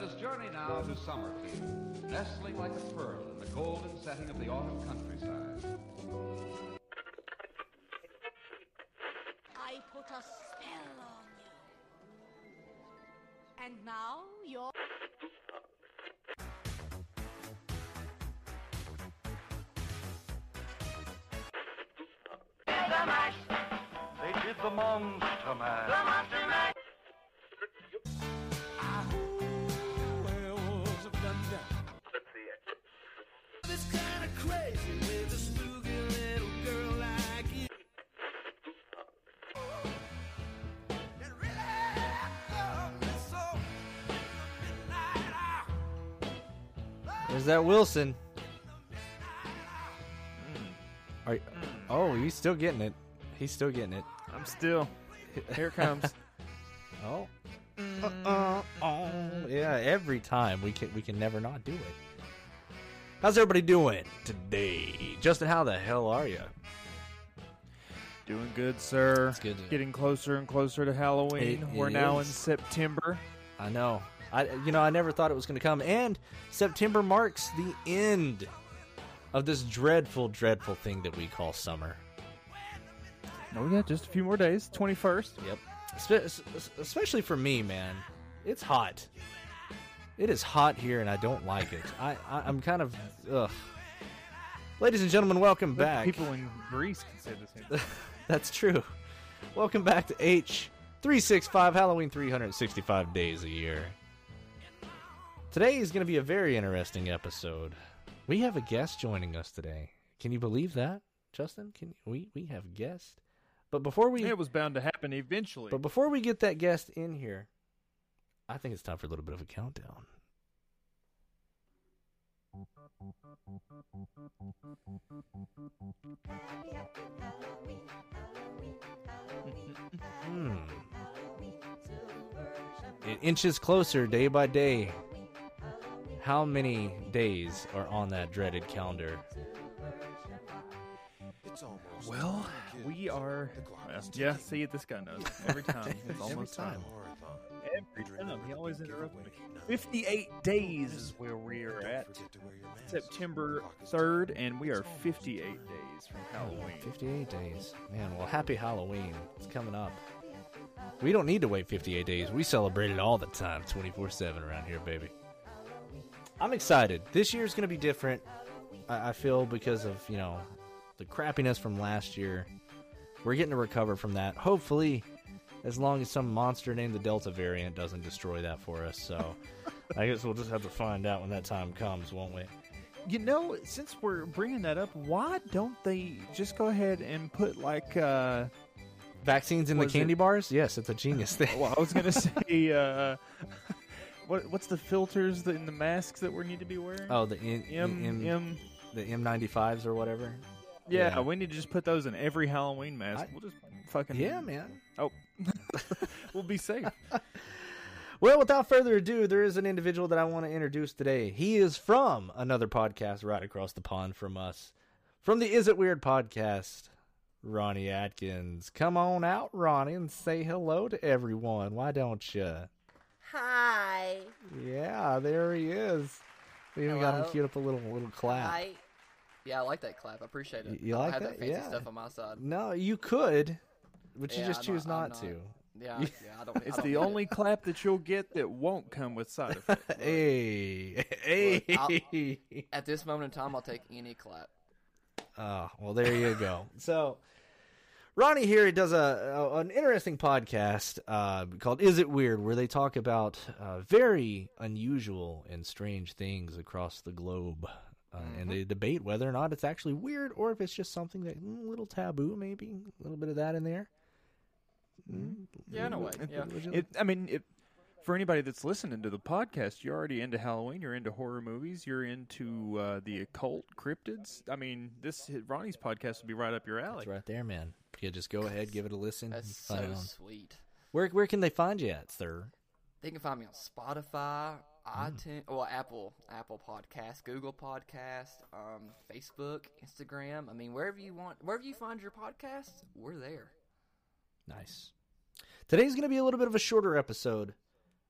Let us journey now to Summerfield, nestling like a pearl in the golden setting of the autumn countryside. I put a spell on you. And now you're. They did the Monster Mash. It's There's that Wilson. Are you, oh, he's still getting it. He's still getting it. I'm still. Here it comes. Oh. Uh, oh. Yeah, every time we can we can never not do it. How's everybody doing today? Justin, how the hell are you? Doing good, sir. It's good to- Getting closer and closer to Halloween. It We're now in. September. I know. I you know I never thought it was going to come, and September marks the end of this dreadful, dreadful thing that we call summer. Oh yeah, just a few more days. 21st. Yep. Especially for me, man. It's hot. It is hot here, and I don't like it. I, I I'm kind of ugh. Ladies and gentlemen, welcome back. People in Greece can say the same thing. That's true. Welcome back to H three six five Halloween three hundred sixty five days a year. Today is going to be a very interesting episode. We have a guest joining us today. Can you believe that, Justin? Can we we have a guest? But before we it was bound to happen eventually. but before we get that guest in here, I think it's time for a little bit of a countdown. Hmm. It inches closer day by day. How many days are on that dreaded calendar? well, we are. well, yeah, see, this guy knows. Every time. It's almost time. Every time. He always interrupts me. 58 days is where we are at. September 3rd, and we are 58 days from Halloween. 58 days. Man, well, happy Halloween. It's coming up. We don't need to wait 58 days. We celebrate it all the time, 24 7 around here, baby. I'm excited. This year's going to be different, I, I feel, because of, you know, the crappiness from last year. We're getting to recover from that. Hopefully, as long as some monster named the Delta variant doesn't destroy that for us. So I guess we'll just have to find out when that time comes, won't we? You know, since we're bringing that up, why don't they just go ahead and put like uh Vaccines in the candy it- bars? Yes, it's a genius thing. well, I was gonna say uh what what's the filters that in the masks that we need to be wearing? Oh, the M, M M, M the M95s or whatever. yeah, yeah. we need to just put those in every Halloween mask. I- we'll just fucking Yeah, man. Oh, we'll be safe. Well, without further ado, there is an individual that I want to introduce today. He is from another podcast right across the pond from us, from the Is It Weird podcast. Ronnie Adkins, come on out, Ronnie, and say hello to everyone. Why don't you? Hi. Yeah, there he is. We even got him Hello. queued up a little little clap. Hi. Yeah, I like that clap. I appreciate it. Y- you I don't like have that? that fancy Yeah. stuff on my side. No, you could, but you Yeah, just I'm choose I'm not, to. Yeah, yeah, I don't. I It's don't the get only It. clap that you'll get that won't come with side effects. Hey, hey. At this moment in time, I'll take any clap. Oh, well, there you go. so, Ronnie here does a, a an interesting podcast uh, called "Is It Weird," where they talk about uh, very unusual and strange things across the globe, uh, and they debate whether or not it's actually weird or if it's just something that mm, little taboo, maybe a little bit of that in there. Yeah, in a way. Yeah. It, I mean, it, for anybody that's listening to the podcast, you're already into Halloween. You're into horror movies. You're into uh, the occult, cryptids. I mean, this Ronnie's podcast would be right up your alley. It's right there, man. Yeah, just go ahead, give it a listen. That's and find it so sweet. Where where can they find you at, sir? They can find me on Spotify, Mm. iTunes, well, Apple, Apple Podcast, Google Podcast, um, Facebook, Instagram. I mean, wherever you want, wherever you find your podcasts, we're there. Nice. Today's going to be a little bit of a shorter episode,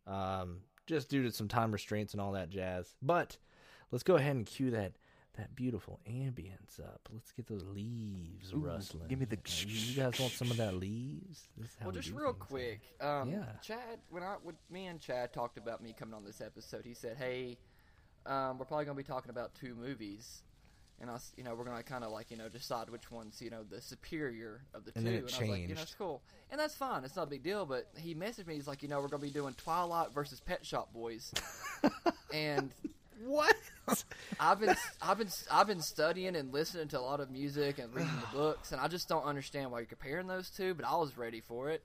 um, just due to some time restraints and all that jazz. But let's go ahead and cue that that beautiful ambience up. Let's get those leaves rustling. give me the Uh, You you guys want some of that leaves? This is Well, we just real things. quick, um, Yeah. Chad. When I when me and Chad talked about me coming on this episode, he said, "Hey, um, we're probably going to be talking about two movies, and I, s- you know, we're going to kind of like you know decide which one's you know the superior of the And two." then it and I was like, you know, changed. it's cool, and that's fine. It's not a big deal. But he messaged me. He's like, you know, we're going to be doing Twilight versus Pet Shop Boys, and What? I've been I've been I've been studying and listening to a lot of music and reading the books, and I just don't understand why you're comparing those two. But I was ready for it.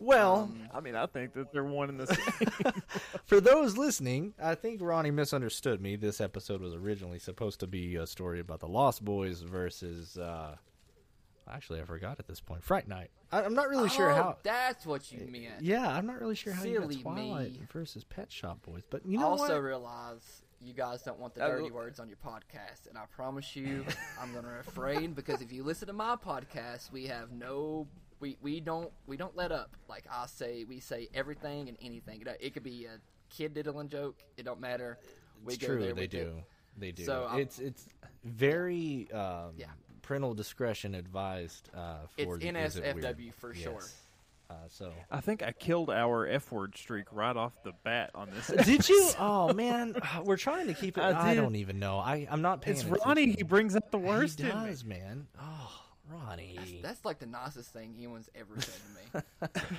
Well, I mean, I think that they're one and the same. for those listening, I think Ronnie misunderstood me. This episode was originally supposed to be a story about the Lost Boys versus. Uh, actually, I forgot at this point. Fright Night. I, I'm not really sure Oh, how. That's what you meant. Yeah, I'm not really sure how you Silly got Twilight me. versus Pet Shop Boys, but you know I also what? realize you guys don't want the Uh, dirty look- words on your podcast, and I promise you, I'm going to refrain because if you listen to my podcast, we have no. We, we don't we don't let up. Like I say, we say everything and anything. It, it could be a kid diddling joke. It don't matter. We It's go true. there They with do. it. They do. So, I'm- it's it's very um, Yeah. Parental discretion advised uh, for It's the Is It Weird. NSFW for sure. Uh, so I think I killed our F word streak right off the bat on this. did you? Oh man, we're trying to keep it. I I, don't even know. I I'm not paying. It's attention. Ronnie. He brings out the worst He in me. does, man. Oh, Ronnie. That's, that's like the nicest thing anyone's ever said to me.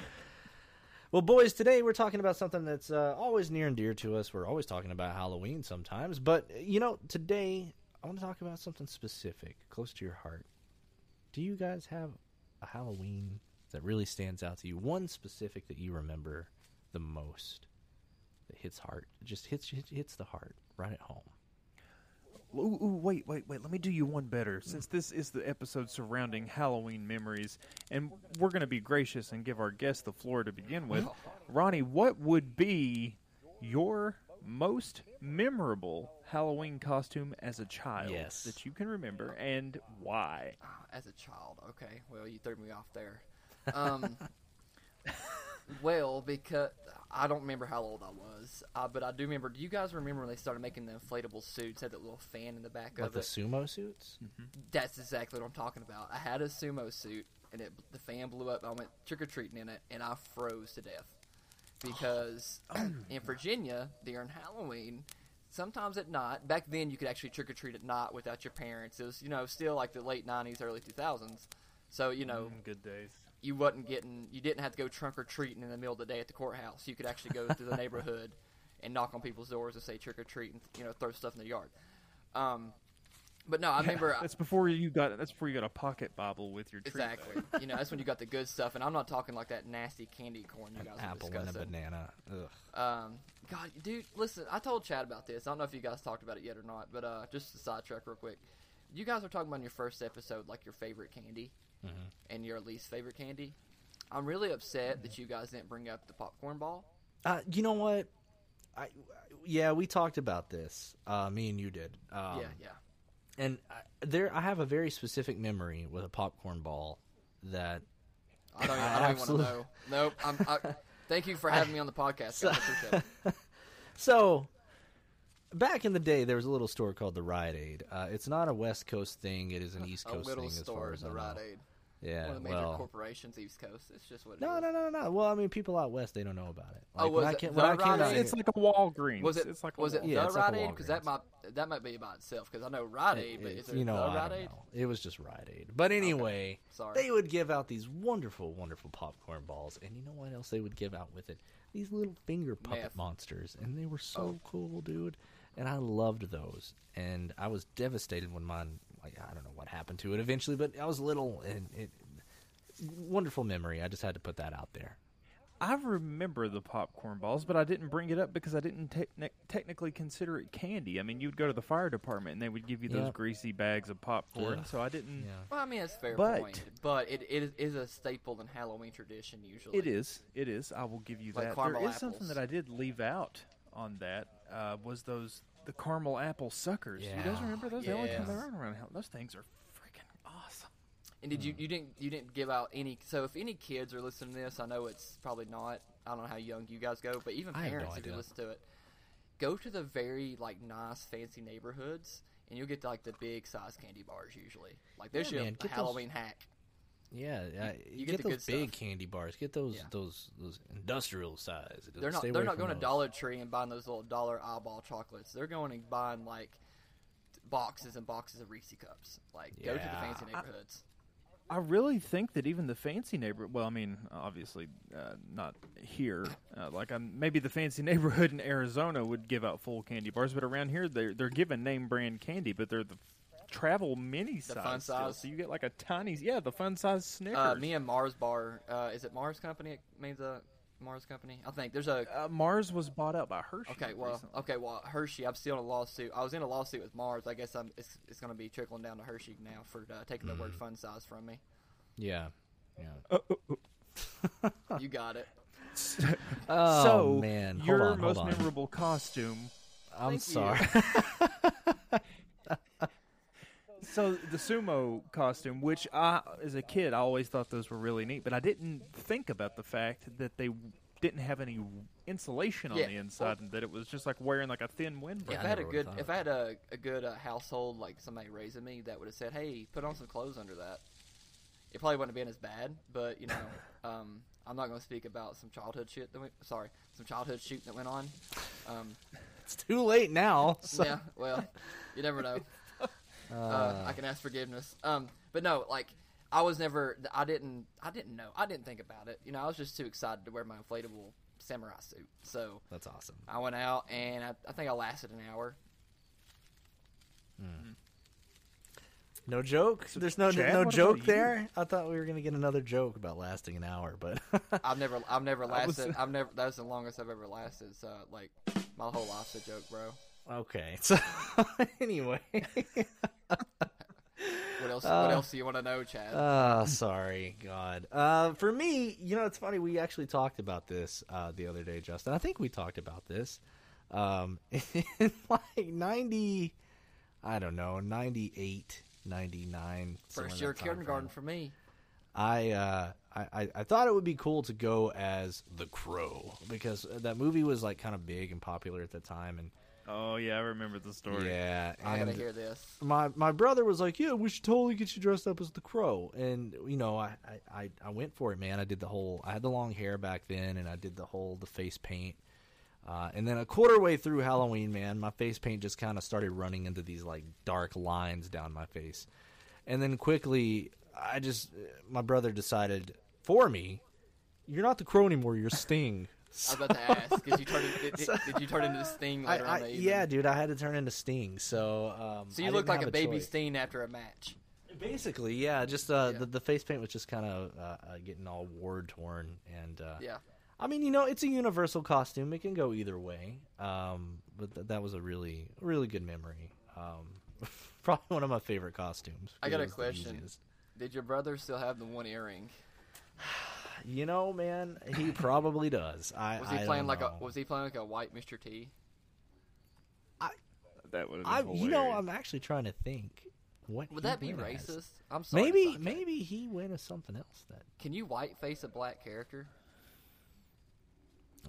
Well, boys, today we're talking about something that's uh, always near and dear to us. We're always talking about Halloween sometimes, but you know, today I want to talk about something specific, close to your heart. Do you guys have a Halloween that really stands out to you? One specific that you remember the most that hits heart, it just hits hits the heart right at home. Ooh, ooh, wait, wait, wait. Let me do you one better. Since this is the episode surrounding Halloween memories, and we're going to be gracious and give our guest the floor to begin with. Ronnie, what would be your most memorable Halloween costume as a child Yes. that you can remember, and why? Ah, As a child, okay. Well, you threw me off there. Um, well, because I don't remember how old I was, uh, but I do remember. Do you guys remember when they started making the inflatable suits? Had that little fan in the back Like of the it. The sumo suits. That's exactly what I'm talking about. I had a sumo suit, and it the fan blew up. I went trick or treating in it, and I froze to death because in Virginia during Halloween, sometimes at night. Back then, you could actually trick or treat at night without your parents. It was you know still like the late '90s, early 2000s. So you know Mm, good days. you wasn't getting you didn't have to go trunk or treating in the middle of the day at the courthouse. You could actually go through the neighborhood and knock on people's doors and say trick or treat and you know throw stuff in their yard. Um, but no, I remember That's before you got. That's before you got a pocket Bible with your treat. exactly. you know, that's when you got the good stuff, and I'm not talking like that nasty candy corn you An guys apple were and a banana. Ugh. Um, God, dude, listen, I told Chad about this. I don't know if you guys talked about it yet or not, but uh, just to sidetrack real quick. You guys were talking about in your first episode, like your favorite candy and your least favorite candy. I'm really upset that you guys didn't bring up the popcorn ball. Uh, you know what? I, yeah, we talked about this. Uh, me and you did. Um, yeah, yeah. And I, there, I have a very specific memory with a popcorn ball that. I don't, even, I I don't even want to know. Nope. I'm, I, thank you for having me on the podcast. Guys. I appreciate it. So, back in the day, there was a little store called the Rite Aid. Uh, it's not a West Coast thing; it is an East Coast little thing, as far as the I know. Rite Aid. Yeah, One of the major well, corporations, East Coast. It's just what it no, is. no, no, no, no. Well, I mean, people out west they don't know about it. Oh, Like, was when I it came, the when I Rite came Aid? It's, here- like a Walgreens. Was it It's like a was it Yeah, the it's like Rite Aid? Because that Walgreens. might that might be by itself. Because I know Rite Aid, but It- is it you know, the Rite Aid? know. It was just Rite Aid. But anyway, Sorry. they would give out these wonderful, wonderful popcorn balls, and you know what else they would give out with it? These little finger puppet Meth. monsters, and they were so Oh. cool, dude. And I loved those, and I was devastated when mine. Like I don't know what happened to it eventually, but I was little, and it wonderful memory. I just had to put that out there. I remember the popcorn balls, but I didn't bring it up because I didn't te- ne- technically consider it candy. I mean, you'd go to the fire department and they would give you those Yep. greasy bags of popcorn, Ugh. so I didn't. Yeah. Well, I mean, it's a fair But- point, but it, it is- is a staple in Halloween tradition usually. It is. It is. I will give you Like that. There caramel is something apples. that I did leave out on that. Uh, was those the caramel apple suckers? You guys Yeah. remember those? They only come Yes. around around. Hell- Those things are freaking awesome. And did you mm. you didn't you didn't give out any? So if any kids are listening to this, I know it's probably not. I don't know how young you guys go, but even have no parents, if you listen to it, go to the very like nice fancy neighborhoods, and you'll get to, like the big size candy bars usually. Like there's Yeah, man, those- Halloween hack. Yeah, yeah. you You get get, the those good big stuff. candy bars. Get those Yeah. those those industrial size. They're not they're not going to. Dollar Tree and buying those little dollar eyeball chocolates. They're going and buying like boxes and boxes of Reese cups. Like go to the fancy neighborhoods. I really think that even the fancy neighbor. Well, I mean, obviously uh, not here. Uh, like, um, maybe the fancy neighborhood in Arizona would give out full candy bars, but around here they're they're giving name brand candy, but they're the travel mini size. fun still. size? So you get like a tiny, yeah, the fun size Snickers. Uh, me and Mars Bar. Uh, is it Mars Company? It means a Mars Company. I think there's a. uh, Mars was bought out by Hershey. Okay, well, recently. okay, well, Hershey. I'm still in a lawsuit. I was in a lawsuit with Mars. I guess I'm. It's, it's going to be trickling down to Hershey now for uh, taking the word Mm. "fun size" from me. Yeah, yeah. You got it. Oh so man, hold your on, hold most on. memorable costume. I'm Thank you. sorry. So the sumo costume, which I, as a kid, I always thought those were really neat, but I didn't think about the fact that they didn't have any insulation on Yeah, the inside, and that it was just like wearing like a thin windbreak. if I I had a good, if I had a, a good uh, household, like somebody raising me, that would have said, "Hey, put on some clothes under that." It probably wouldn't have been as bad, but you know, um, I'm not going to speak about some childhood shit that went. Sorry, some childhood shooting that went on. Um, it's too late now. So. yeah, well, you never know. Uh, I can ask forgiveness. Um, but no, like I was never. I didn't. I didn't know. I didn't think about it. You know, I was just too excited to wear my inflatable samurai suit. So That's awesome. I went out, and I, I think I lasted an hour. No joke. There's no Chad, no joke there. I thought we were gonna get another joke about lasting an hour, but I've never. I've never I was- lasted. I've never. That's the longest I've ever lasted. So like, my whole life's a joke, bro. okay. So anyway, What else? Uh, what else do you want to know, Chad? oh, sorry, God. Uh, for me, you know, it's funny. We actually talked about this uh, the other day, Justin. I think we talked about this um, in like ninety. I don't know, 98, 99. First year kindergarten for me. I, uh, I I I thought it would be cool to go as the Crow because that movie was like kind of big and popular at the time, and Oh yeah, I remember the story. yeah, I gotta hear this. my my brother was like, "Yeah, we should totally get you dressed up as the Crow," and you know, I, I I I went for it, man. I did the whole. I had the long hair back then, and I did the whole the face paint. Uh, and then a quarter way through Halloween, man, my face paint just kind of started running into these like dark lines down my face. And then quickly, I just my brother decided for me, "You're not the Crow anymore. You're Sting." I was about to ask. Did you turn? Did, did, did you turn into Sting I, later I- on yeah, dude, I had to turn into Sting. So, um, So you look like have a baby choice. Sting after a match. Basically, yeah. Just uh, Yeah. The, the face paint was just kind of uh, uh, getting all war torn, and uh, Yeah. I mean, you know, it's a universal costume. It can go either way. Um, but th- that was a really, really good memory. Um, probably one of my favorite costumes. I got a It was the question. Did your brother still have the one earring? You know, man, he probably does. I Was he I playing don't like know. a? Was he playing like a white Mr. T? That would I, have been you know. I'm actually trying to think. What Would that be went as. racist? I'm sorry. Maybe, Sidetrack. maybe he went as something else. That Can you white face a black character?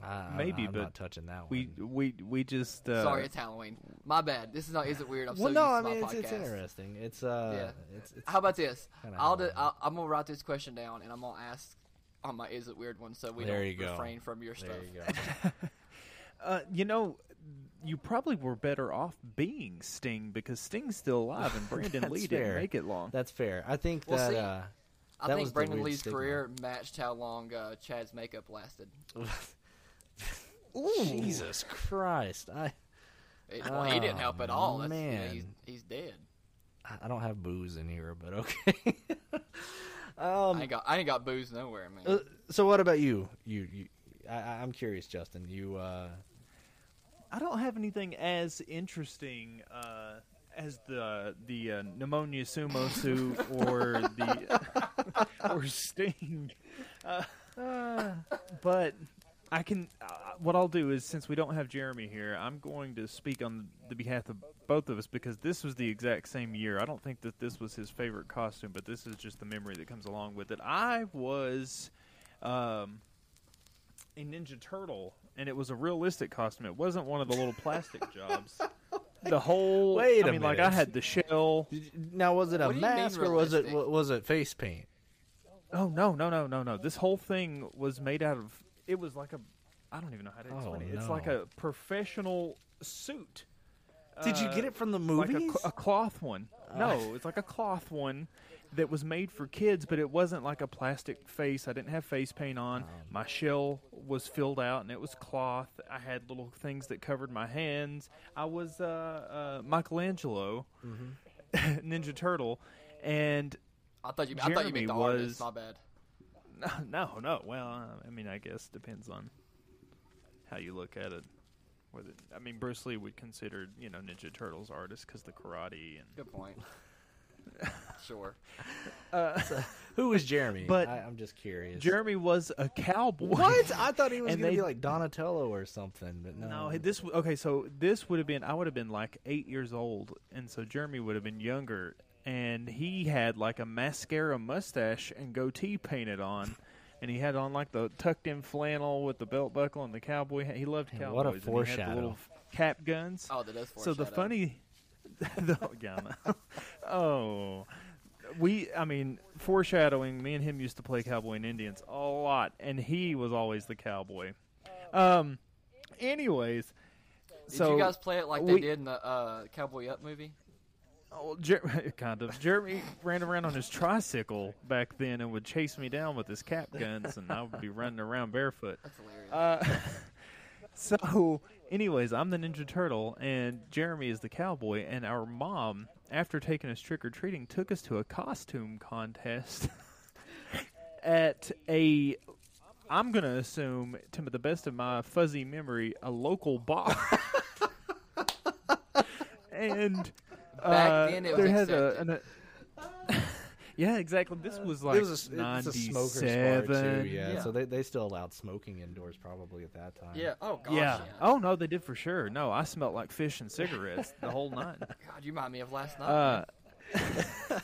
I, Maybe, I'm but not touching that we one. we we just uh, Sorry, it's Halloween. My bad. This is not. Is it weird? I'm well, so no, used I to my mean it's, podcast. it's interesting. It's uh, Yeah. it's, it's How about this? I'll, do, I'll I'm gonna write this question down and I'm gonna ask on my is it weird one so we There don't you go. refrain from your there stuff. you go. Uh, you know, you probably were better off being Sting because Sting's still alive and Brandon Lee fair. didn't make it long. That's fair. I think Well, that see, uh, I That was think the Brandon Lee's stigma. career matched how long uh, Chad's makeup lasted. Jesus Christ, I It, well, he didn't help at all. That's, you know, man. he's, he's dead. I don't have booze in here, but okay. I ain't got I ain't got booze nowhere, man. Uh, so what about you? You, you I, I- I'm curious, Justin. You, uh, I don't have anything as interesting uh, as the the uh, pneumonia sumo suit or the or Sting, uh, but I can. Uh, what I'll do is, since we don't have Jeremy here, I'm going to speak on the behalf of both of us because this was the exact same year. I don't think that this was his favorite costume, but this is just the memory that comes along with it. I was um, a Ninja Turtle, and it was a realistic costume. It wasn't one of the little plastic jobs. The whole. Wait I a mean, like I had the shell. Now, was it a What do you mean mask or was it was it face paint? Oh no, no, no, no, no! This whole thing was made out of. It was like a. I don't even know how to Oh, explain it. It's like a professional suit. Did you get it from the like a, movies? cl- a cloth one. No, it's like a cloth one that was made for kids, but it wasn't like a plastic face. I didn't have face paint on. Oh. My shell was filled out, and it was cloth. I had little things that covered my hands. I was uh, uh, Michelangelo, Mm-hmm. Ninja Turtle, and I thought you. I thought you Jeremy meant the was- artist. My bad. no, no. Well, uh, I mean, I guess depends on how you look at it. Whether I mean, Bruce Lee would consider you know Ninja Turtles artists because the karate and Good point. sure. Uh, who was Jeremy? But I, I'm just curious. Jeremy was a cowboy. What? I thought he was gonna be like Donatello or something, but no. No, this okay. So this would have been I would have been like eight years old, and so Jeremy would have been younger, and he had like a mascara mustache and goatee painted on, and he had on like the tucked in flannel with the belt buckle and the cowboy. hat. He loved Man, cowboys. what a and he had the foreshadow. little cap guns. Oh, that does. foreshadow. so the funny, the, yeah, I oh. We, I mean, foreshadowing. Me and him used to play cowboy and Indians a lot, and he was always the cowboy. Um, anyways, Did so you guys play it like they did in the uh, Cowboy Up movie? Oh, Jer- kind of. Jeremy ran around on his tricycle back then and would chase me down with his cap guns, and I would be running around barefoot. That's hilarious. Uh, so, anyways, I'm the Ninja Turtle, and Jeremy is the cowboy. And our mom, after taking us trick or treating, took us to a costume contest at a. I'm gonna assume, to the best of my fuzzy memory, a local bar. and Back uh, then it there was had a, accepted. an, yeah, exactly. This was like it was a, it's a smoker's bar too. Yeah, Yeah. so they they still allowed smoking indoors probably at that time. yeah. Oh gosh. Yeah. Yeah. Oh no, they did for sure. No, I smelled like fish and cigarettes the whole night. God, you remind me of last night. Uh,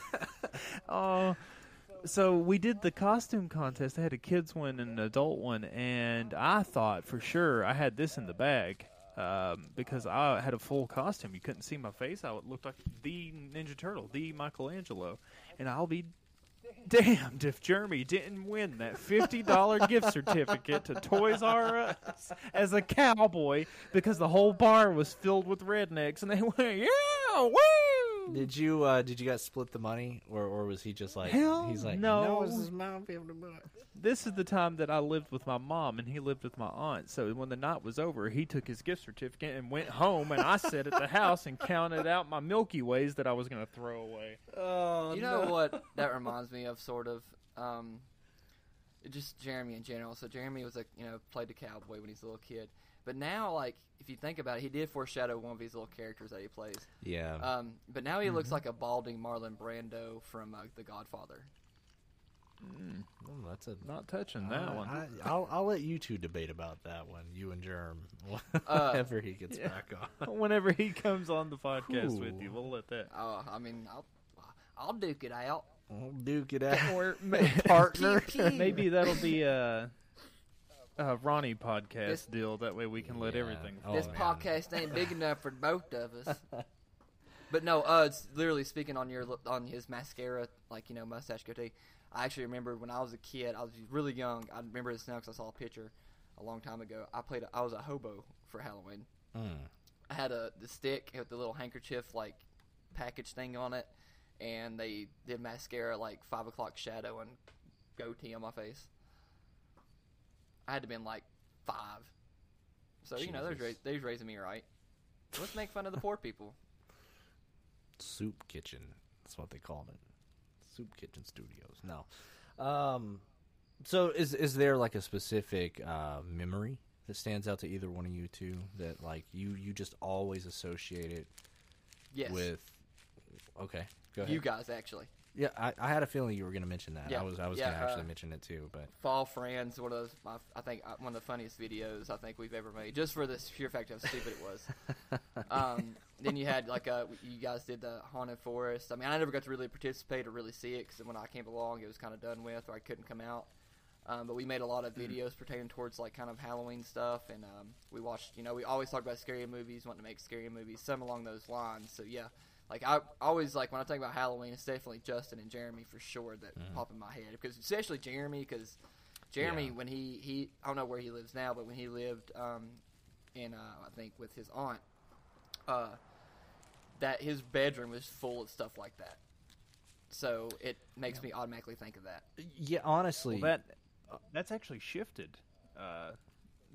oh, so we did the costume contest. I had a kids one and an adult one, and I thought for sure I had this in the bag um, because I had a full costume. You couldn't see my face. I looked like the Ninja Turtle, the Michelangelo, and I'll be damned if Jeremy didn't win that fifty dollar gift certificate to Toys R Us as a cowboy because the whole bar was filled with rednecks, and they went, "Yeah, woo!" Did you uh, did you guys split the money, or or was he just like Hell he's like no. this is my fifty bucks. This is the time that I lived with my mom and he lived with my aunt. So when the night was over, he took his gift certificate and went home, and I sat at the house and counted out my Milky Ways that I was going to throw away. Oh, you know what that reminds me of, sort of. Um, just Jeremy in general. So Jeremy was a you know played the cowboy when he's a little kid, but now like if you think about it, he did foreshadow one of his little characters that he plays. Yeah, Um, but now he looks Mm-hmm. like a balding Marlon Brando from uh, The Godfather. Oh, that's a Not touching that I- one. I, I'll I'll let you two debate about that one, you and Germ, Uh, whenever he gets yeah. back on. Whenever he comes on the podcast with you, we'll let that. Oh, I mean, I'll I'll duke it out. I'll duke it out. Or partner. Pew, pew. maybe that'll be a, a Ronnie podcast This- deal. That way we can let Yeah. everything. Oh, this man. podcast ain't big enough for both of us. But no, uh, it's literally speaking on your on his mascara, like you know, mustache goatee. I actually remember when I was a kid. I was really young. I remember this now because I saw a picture a long time ago. I played. I was a hobo for Halloween. Mm. I had a the stick with the little handkerchief like package thing on it, and they did mascara like five o'clock shadow and goatee on my face. I had to been like five, so you know they're they was raising me right. Let's make fun of the poor people. Soup Kitchen. That's what they called it. Soup Kitchen Studios. No. Um, so is is there like a specific uh, memory that stands out to either one of you two that like you you just always associate it Yes, with? Okay, go ahead. you guys actually. Yeah, I, I had a feeling you were going to mention that. Yeah. I was I was Yeah, going to actually uh, mention it too, but Fall Friends, one of those, my, I think uh, one of the funniest videos I think we've ever made, just for the sheer fact of how stupid it was. um, then you had like uh, you guys did the haunted forest. I mean, I never got to really participate or really see it because when I came along, it was kind of done with, or I couldn't come out. Um, but we made a lot of videos pertaining towards like kind of Halloween stuff, and um, we watched. You know, we always talk about scary movies, wanting to make scary movies, some along those lines. So yeah, like I always like when I think about Halloween, it's definitely Justin and Jeremy for sure that pop in my head because especially Jeremy because Jeremy Yeah. when he he I don't know where he lives now, but when he lived um, in uh, I think with his aunt, uh, that his bedroom was full of stuff like that. So it makes me automatically think of that. yeah, honestly, Well, that that's actually shifted. Uh,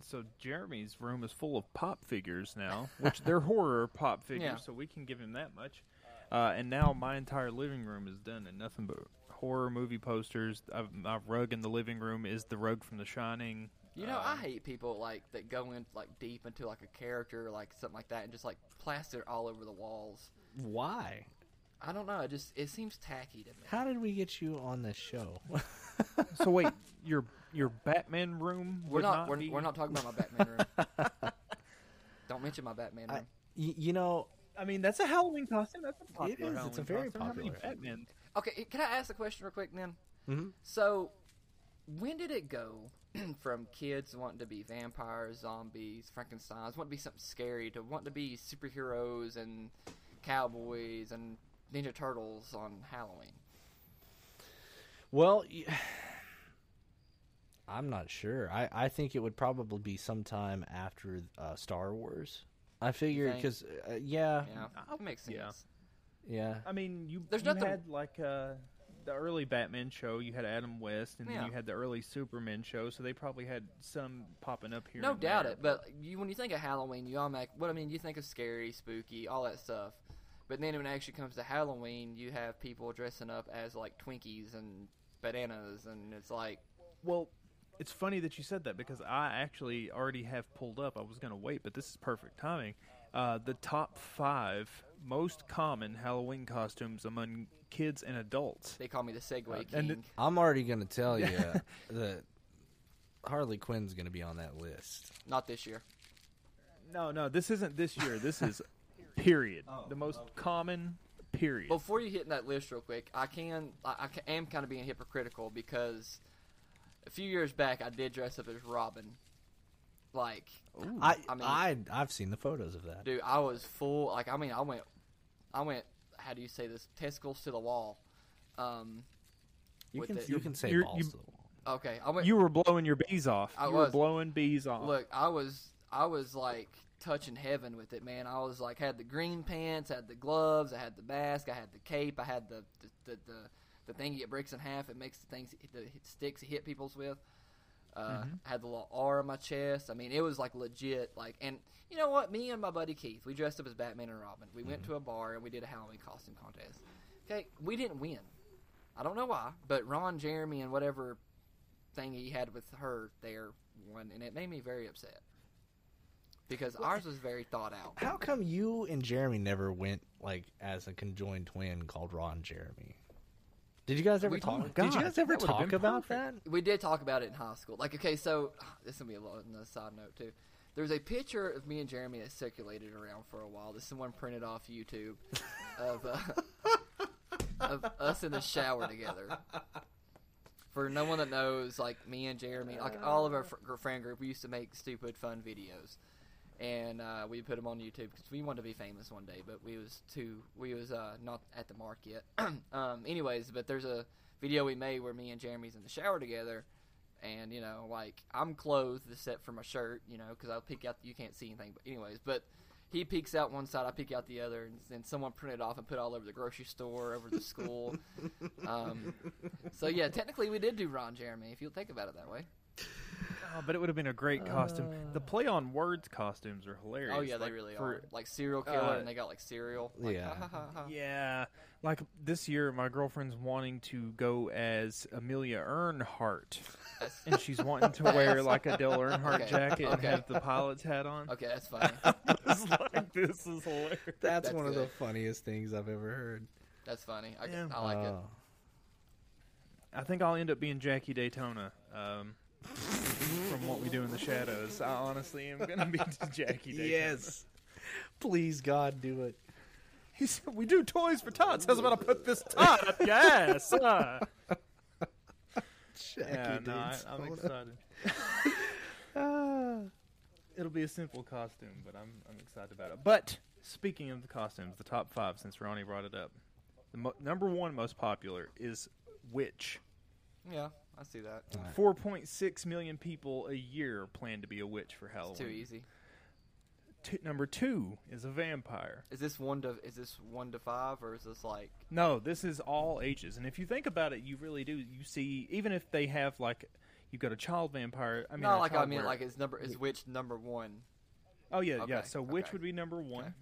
so Jeremy's room is full of pop figures now, which they're horror pop figures, Yeah. so we can give him that much. Uh, and now my entire living room is done in nothing but horror movie posters. I've, my rug in the living room is the rug from The Shining. You know, I Um, hate people like that go in like deep into like a character, like something like that, and just like plaster it all over the walls. why? I don't know. It just it seems tacky to me. How did we get you on this show? So wait, your your Batman room We're would not, we're, be- we're not talking about my Batman room. don't mention my Batman room. Y- you know, I mean, that's a Halloween costume. That's a popular is. It's a Halloween very costume. Popular Batman? Okay, can I ask a question real quick then? Mhm. So, when did it go from kids wanting to be vampires, zombies, Frankenstein's, wanting to be something scary, to wanting to be superheroes and cowboys and Ninja Turtles on Halloween? Well, y- I'm not sure. I, I think it would probably be sometime after uh, Star Wars. I figure because uh, yeah, Yeah, that makes sense. yeah. yeah, I mean, you There's you nothing- had like uh, the early Batman show. You had Adam West, and Yeah. then you had the early Superman show. So they probably had some popping up here. No and doubt there. it. But you, when you think of Halloween, you all make What I mean, you think of scary, spooky, all that stuff. But then when it actually comes to Halloween, you have people dressing up as like Twinkies and bananas, and it's like, well, it's funny that you said that because I actually already have pulled up. I was going to wait, but this is perfect timing. Uh, the top five most common Halloween costumes among kids and adults. they call me the Segway Uh, King. and it- I'm already gonna tell you that Harley Quinn's gonna be on that list. Not this year. No, no, this isn't this year. This is period. the most common period. Before you hit that list real quick, I can I, I ca- am kind of being hypocritical because a few years back I did dress up as Robin. Like, I I mean- I I've seen the photos of that. dude, I was full. Like, I mean, I went, I went. How do you say this? Testicles to the wall. Um, you can it. you can say You're- balls you- to the wall. okay, I went. you were blowing your bees off. I you was. were blowing bees off. Look, I was I was like touching heaven with it, man. I was like had the green pants, had the gloves, I had the mask, I had the cape, I had the the the, the, the thing it breaks in half. It makes the things the sticks you hit people's with. Uh, I had the little R on my chest. I mean, it was like legit. Like, and you know what? Me and my buddy Keith, we dressed up as Batman and Robin. We went to a bar and we did a Halloween costume contest. Okay, we didn't win. I don't know why, but Ron, Jeremy, and whatever thing he had with her there won, and it made me very upset because ours was very thought out. How come you and Jeremy never went like as a conjoined twin called Ron Jeremy? Did you guys ever We- talk? oh my did you guys ever talk about perfect. that? We did talk about it in high school. Like, okay, so this is gonna be a little on side note too. There's a picture of me and Jeremy that circulated around for a while. That someone printed off YouTube of uh, of us in the shower together. For no one that knows, like me and Jeremy, like all of our fr- friend group, we used to make stupid fun videos, and uh, we put them on YouTube because we wanted to be famous one day. But we was too, we was uh, not at the mark yet. um, anyways, but there's a video we made where me and Jeremy's in the shower together, and you know, like I'm clothed except for my shirt, you know, because I'll peek out. You can't see anything, but anyways, but he peeks out one side, I peek out the other, and then someone printed off and put it all over the grocery store, over the school. um, so yeah, technically we did do Ron Jeremy, if you'll think about it that way. Oh, but it would have been a great costume. The play on words costumes are hilarious. Oh yeah, they really for- are. Like serial killer, uh, and they got like cereal. Like, yeah. ha, ha, ha, ha. Yeah, like this year, my girlfriend's wanting to go as Amelia Earnhardt, That's, and she's wanting to wear like a Dale Earnhardt Okay, jacket and have the pilot's hat on. okay, that's funny. It's like this is hilarious. That's, That's one of the funniest things I've ever heard. That's funny. I, Yeah. I like it. Oh. I think I'll end up being Jackie Daytona. Um, from what we do in the shadows, I honestly am gonna be Jackie Daytona. Yes. Please, God, do it. He said, "We do toys for tots. How's about I put this tot up your ass?" Uh. Yeah, no, I, I'm excited. It'll be a simple costume, but I'm I'm excited about it. But speaking of the costumes, the top five, since Ronnie brought it up, the mo- number one most popular is witch. Yeah, I see that. Four point six million people a year plan to be a witch for Halloween. It's too easy. Two- number two is a vampire. Is this one to is this one to five or is this like No, this is all ages, and if you think about it, you really do. You see, even if they have like, you've got a child vampire. I mean, no a like I mean like is number is which number one? Oh yeah, yeah. Okay, So witch would be number one. Okay.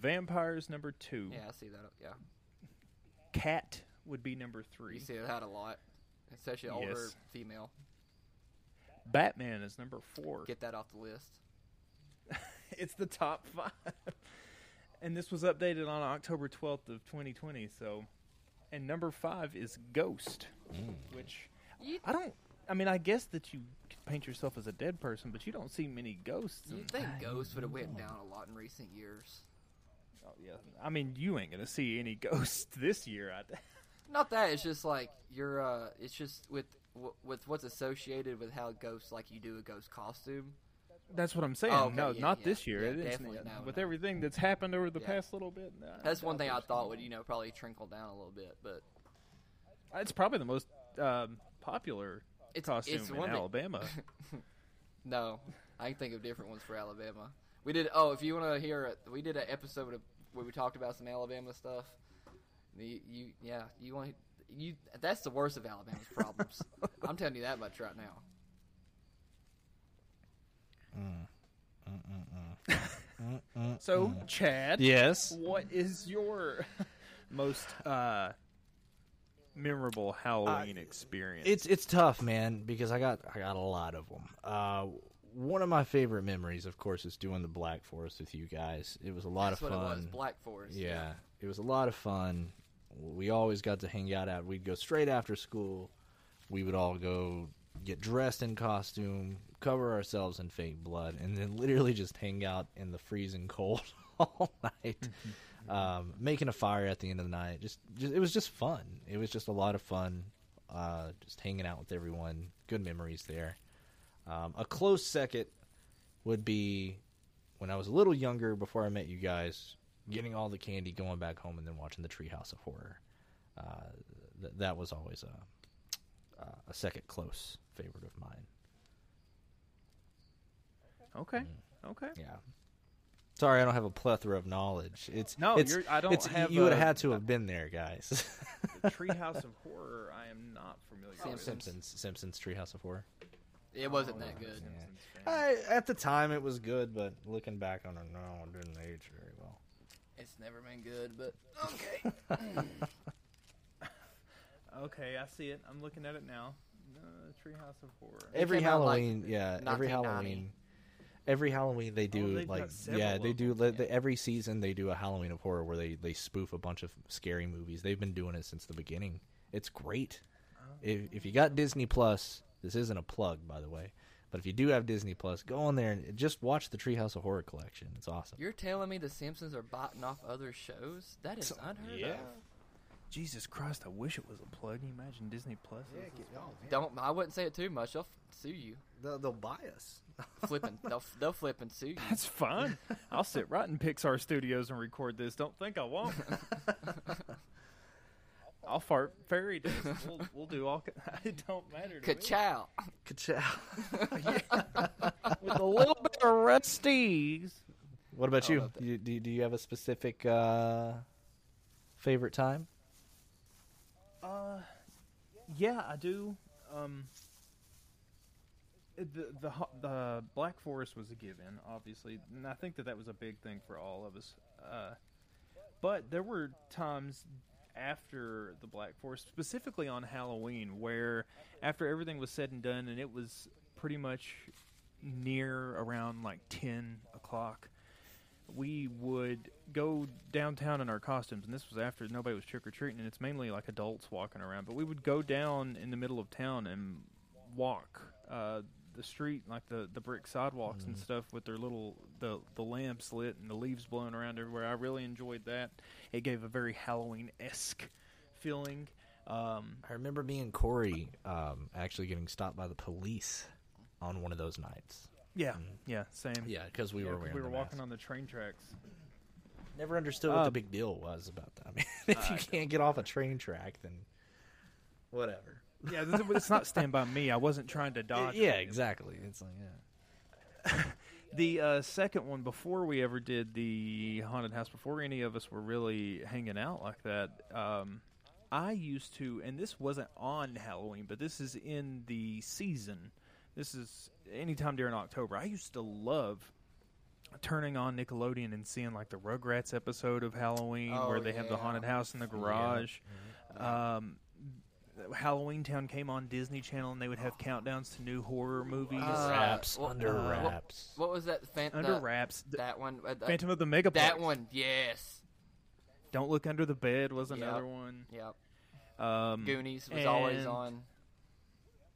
Vampires number two. Yeah, I see that. Yeah, Cat would be number three. you see that a lot, especially older Yes. female. Batman is number four. Get that off the list. it's the top five. and this was updated on October 12th of 2020. So, and number five is Ghost, mm. which You, I don't. I mean, I guess that you paint yourself as a dead person, but you don't see many ghosts. you in- think Ghost would have went down a lot in recent years? oh, yeah. I mean, you ain't gonna see any ghosts this year. I, Not that it's just like you're. uh It's just with with what's associated with how ghosts like you do a Ghost costume. that's what I'm saying. Oh, okay, no, yeah, not yeah. this year. Yeah, It is- definitely, no, with no. everything that's happened over the past little bit. That's one thing I thought would you know probably trickle down a little bit, but It's probably the most um, popular It's- costume it's in Alabama. no, I can think of different ones for Alabama. We did. Oh, if you want to hear it, we did an episode of, where we talked about some Alabama stuff. You, you yeah, you want you. That's the worst of Alabama's problems. I'm telling you that much right now. so, Chad, Yes. what is your most uh, memorable Halloween experience? It's it's tough, man, because I got I got a lot of them. Uh, one of my favorite memories, of course, is doing the Black Forest with you guys. It was a lot That's of what fun. it was. Black Forest. Yeah, it was a lot of fun. We always got to hang out. Out, we'd go straight after school. We would all go get dressed in costume, cover ourselves in fake blood, and then literally just hang out in the freezing cold all night, um, making a fire at the end of the night. Just, just, it was just fun. It was just a lot of fun. Uh, just hanging out with everyone. Good memories there. Um, a close second would be when I was a little younger, before I met you guys, getting all the candy, going back home, and then watching the Treehouse of Horror. Uh, th- that was always a, uh, a second close favorite of mine. okay, okay. Yeah. Sorry, I don't have a plethora of knowledge. It's No, it's, you're- I don't it's- have You would have had to have been there, guys. The Treehouse of Horror, I am not familiar with. Simpsons. Simpsons, Simpsons Treehouse of Horror. It wasn't that good. Simpsons fan. I, at the time, it was good, but looking back on it, no, it didn't age very well. It's never been good, but okay. Okay, I see it. I'm looking at it now. Uh, Treehouse of Horror. every came out, like, Halloween, yeah, every 1990. Halloween, every Halloween they do Oh, they've like got several yeah, of they do them. li- the, every season they do a Halloween of horror where they they spoof a bunch of scary movies. They've been doing it since the beginning. It's great. Oh. If if you got Disney Plus, this isn't a plug by the way, but if you do have Disney Plus, go on there and just watch the Treehouse of Horror collection. It's awesome. You're telling me the Simpsons are biting off other shows? That is unheard yeah. of. Jesus Christ, I wish it was a plug. Can you imagine Disney Plus? Yeah, get off. Don't. I wouldn't say it too much. They'll f- sue you. They'll, they'll buy us. Flipping. they'll f- they'll flip and sue you. That's fine. I'll sit right in Pixar Studios and record this. Don't think I won't. I'll fart fairy dust. We'll, we'll do all. It don't matter to me. Ka-chow. Ka-chow. With a little bit of rusties. What about you? love you do, do you have a specific uh, favorite time? Uh, yeah, I do. Um, the the ho- the Black Forest was a given, obviously, and I think that that was a big thing for all of us. Uh, but there were times after the Black Forest, specifically on Halloween, where after everything was said and done, and it was pretty much near around like ten o'clock, we would go downtown in our costumes, and this was after nobody was trick or treating, and it's mainly like adults walking around. But we would go down in the middle of town and walk uh, the street, like the the brick sidewalks and stuff, with their little the the lamps lit and the leaves blowing around everywhere. I really enjoyed that. It gave a very Halloween esque feeling. Um, I remember me and Corey um, actually getting stopped by the police on one of those nights. yeah, yeah, same. Yeah, because we Yeah, were we were walking masks. on the train tracks. Never understood what Uh, the big deal was about that. I mean, if you can't get off a train track, then whatever. Yeah, this, it's not Stand by Me. I wasn't trying to dodge. yeah, it. exactly. It's like yeah. The uh, second one, before we ever did the haunted house, before any of us were really hanging out like that, um, I used to, and this wasn't on Halloween, but this is in the season. This is anytime during October. I used to love turning on Nickelodeon and seeing like the Rugrats episode of Halloween Oh, where they have the haunted house in the garage. Um, Halloween Town came on Disney Channel and they would have countdowns to new horror movies. Uh, wraps wha- under uh, what- wraps. What was that? Fan- under the- wraps. Th- That one. Uh, Phantom of the Megaplex. That one. Yes. Don't Look Under the Bed was Yep. another one. Yep. Um, Goonies was always on.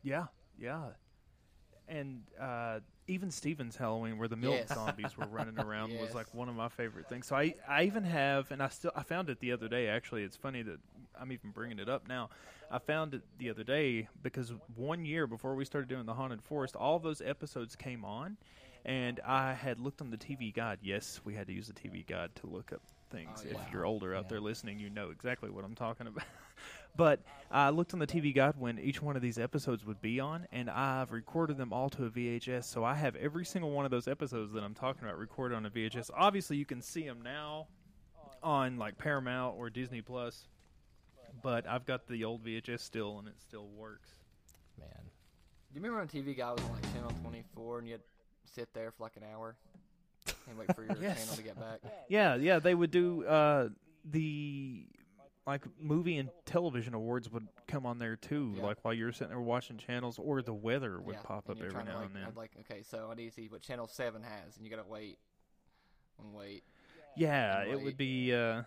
Yeah, yeah. And uh, Even Stevens Halloween, where the milk Yes. zombies were running around, was like one of my favorite things. So I, I even have, and I still, I found it the other day. Actually, it's funny that I'm even bringing it up now. I found it the other day because one year before we started doing the haunted forest, all those episodes came on, and I had looked on the TV guide. Yes, we had to use the TV guide to look up things. Oh, If you're older out Yeah. there listening, you know exactly what I'm talking about. But I looked on the TV guide when each one of these episodes would be on, and I've recorded them all to a VHS. So I have every single one of those episodes that I'm talking about recorded on a VHS. Obviously, you can see them now on like Paramount or Disney Plus, but I've got the old VHS still, and it still works. Man, Do you remember when TV guide was on like channel 24 and you'd sit there for like an hour and wait for your Yes. channel to get back? Yeah, yeah, they would do uh, the like movie and television awards would come on there too. Yeah. Like while you're sitting there watching channels, or the weather would Yeah, pop and up you're every now like, and then. I'd like, okay, so I need to see what channel 7 has, and you gotta wait and wait. Yeah, and it would be. Uh,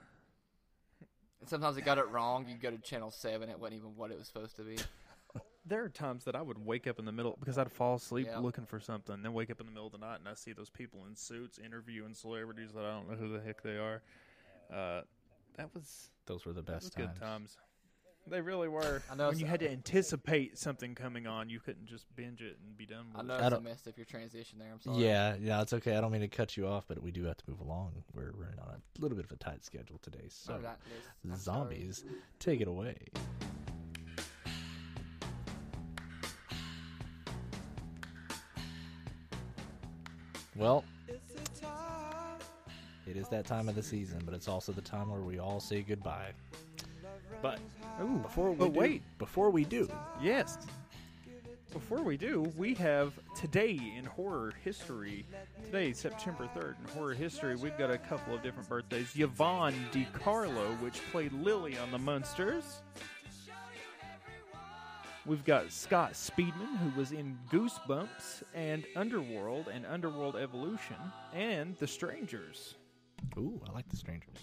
And sometimes it got it wrong. You go to channel 7, it wasn't even what it was supposed to be. there are times that I would wake up in the middle because I'd fall asleep Yeah. looking for something, then wake up in the middle of the night and I see those people in suits interviewing celebrities that I don't know who the heck they are. Uh, that was those were the that was best good times. Times. They really were. I know when you had to anticipate something coming on, you couldn't just binge it and be done with I know I it's a don't- messed up your transition there. I'm sorry. Yeah, yeah, it's okay. I don't mean to cut you off, but we do have to move along. We're running on a little bit of a tight schedule today. So, Oh, that is- I'm sorry. zombies, take it away. Well, it is that time of the season, but it's also the time where we all say goodbye. But Ooh, before we but do, wait. before we do, Yes. Before we do, we have today in horror history. Today, September 3rd, in horror history, we've got a couple of different birthdays. Yvonne De Carlo, which played Lily on The Munsters. We've got Scott Speedman, who was in Goosebumps and Underworld and Underworld Evolution, and The Strangers. ooh, I like the strangers.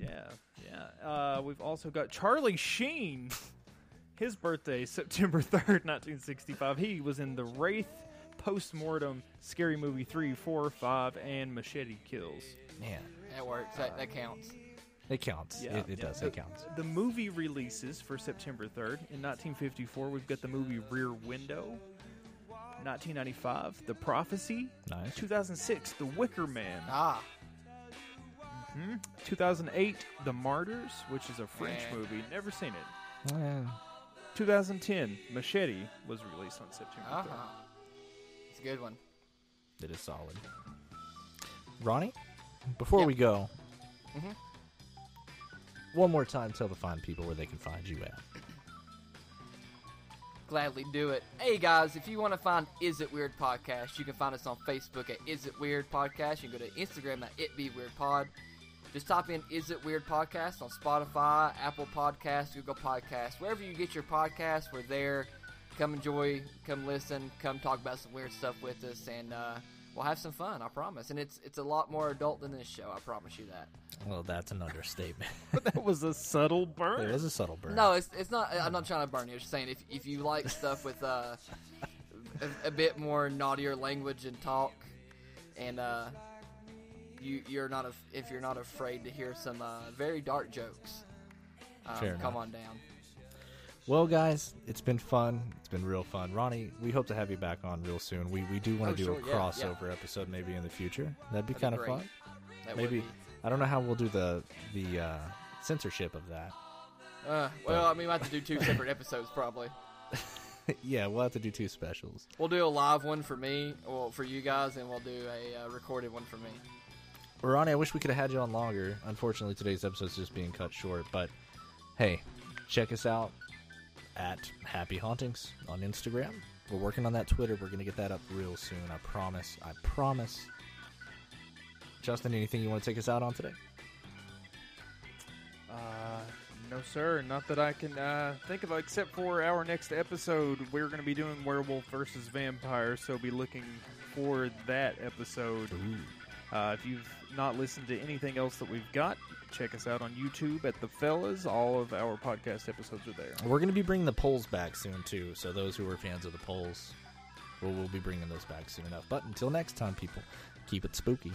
Yeah, yeah. Uh, we've also got Charlie Sheen. His birthday, September 3rd, 1965. He was in The Wraith, Post Mortem, Scary Movie 3, 4, 5, and Machete Kills. Man, That works. That, that counts. it counts. Yeah, it, it yeah. does. It counts. The movie releases for September 3rd. In 1954, we've got the movie Rear Window. 1995, The Prophecy. Nice. 2006, The Wicker Man. Ah, 2008, The Martyrs, which is a French Man. movie. Never seen it. Yeah. 2010, Machete was released on September 3rd. uh-huh. It's a good one. It is solid. Ronnie, before Yep. we go, Mhm. one more time, tell the fine people where they can find you at. Gladly do it. Hey guys, if you want to find Is It Weird Podcast, you can find us on Facebook at Is It Weird Podcast. You can go to Instagram at It Be Weird Pod. Just type in Is It Weird Podcast on Spotify, Apple Podcasts, Google Podcasts, wherever you get your podcasts. We're there. Come enjoy, come listen, come talk about some weird stuff with us, and uh, we'll have some fun. I promise. And it's it's a lot more adult than this show. I promise you that. Well, that's an understatement. that was a subtle burn. it was a subtle burn. No, it's it's not. I'm not trying to burn you. I'm just saying if if you like stuff with uh, a, a bit more naughtier language and talk, and uh, you you're not af- if you're not afraid to hear some uh, very dark jokes, um, come enough. on down. Well, guys, it's been fun. It's been real fun. Ronnie, we hope to have you back on real soon. We we do want Oh, to do sure, a yeah, crossover episode maybe in the future. That'd be kind of fun. That Maybe be- I don't know how we'll do the the uh, censorship of that. Uh, well, I mean, we have to do two separate episodes probably. yeah, we'll have to do two specials. We'll do a live one for me, well, for you guys, and we'll do a uh, recorded one for me. Ronnie, I wish we could have had you on longer. Unfortunately, today's episode's just being cut short. But hey, check us out at Happy Hauntings on Instagram. We're working on that Twitter. We're going to get that up real soon. I promise. I promise. Justin, anything you want to take us out on today? Uh, no, sir. Not that I can uh, think of, except for our next episode. We're going to be doing werewolf versus vampire, so be looking for that episode. Uh, if you've not listened to anything else that we've got, check us out on YouTube at the Fellas. All of our podcast episodes are there. We're going to be bringing the polls back soon, too. So those who are fans of the polls, we'll, we'll be bringing those back soon enough. But until next time, people, keep it spooky.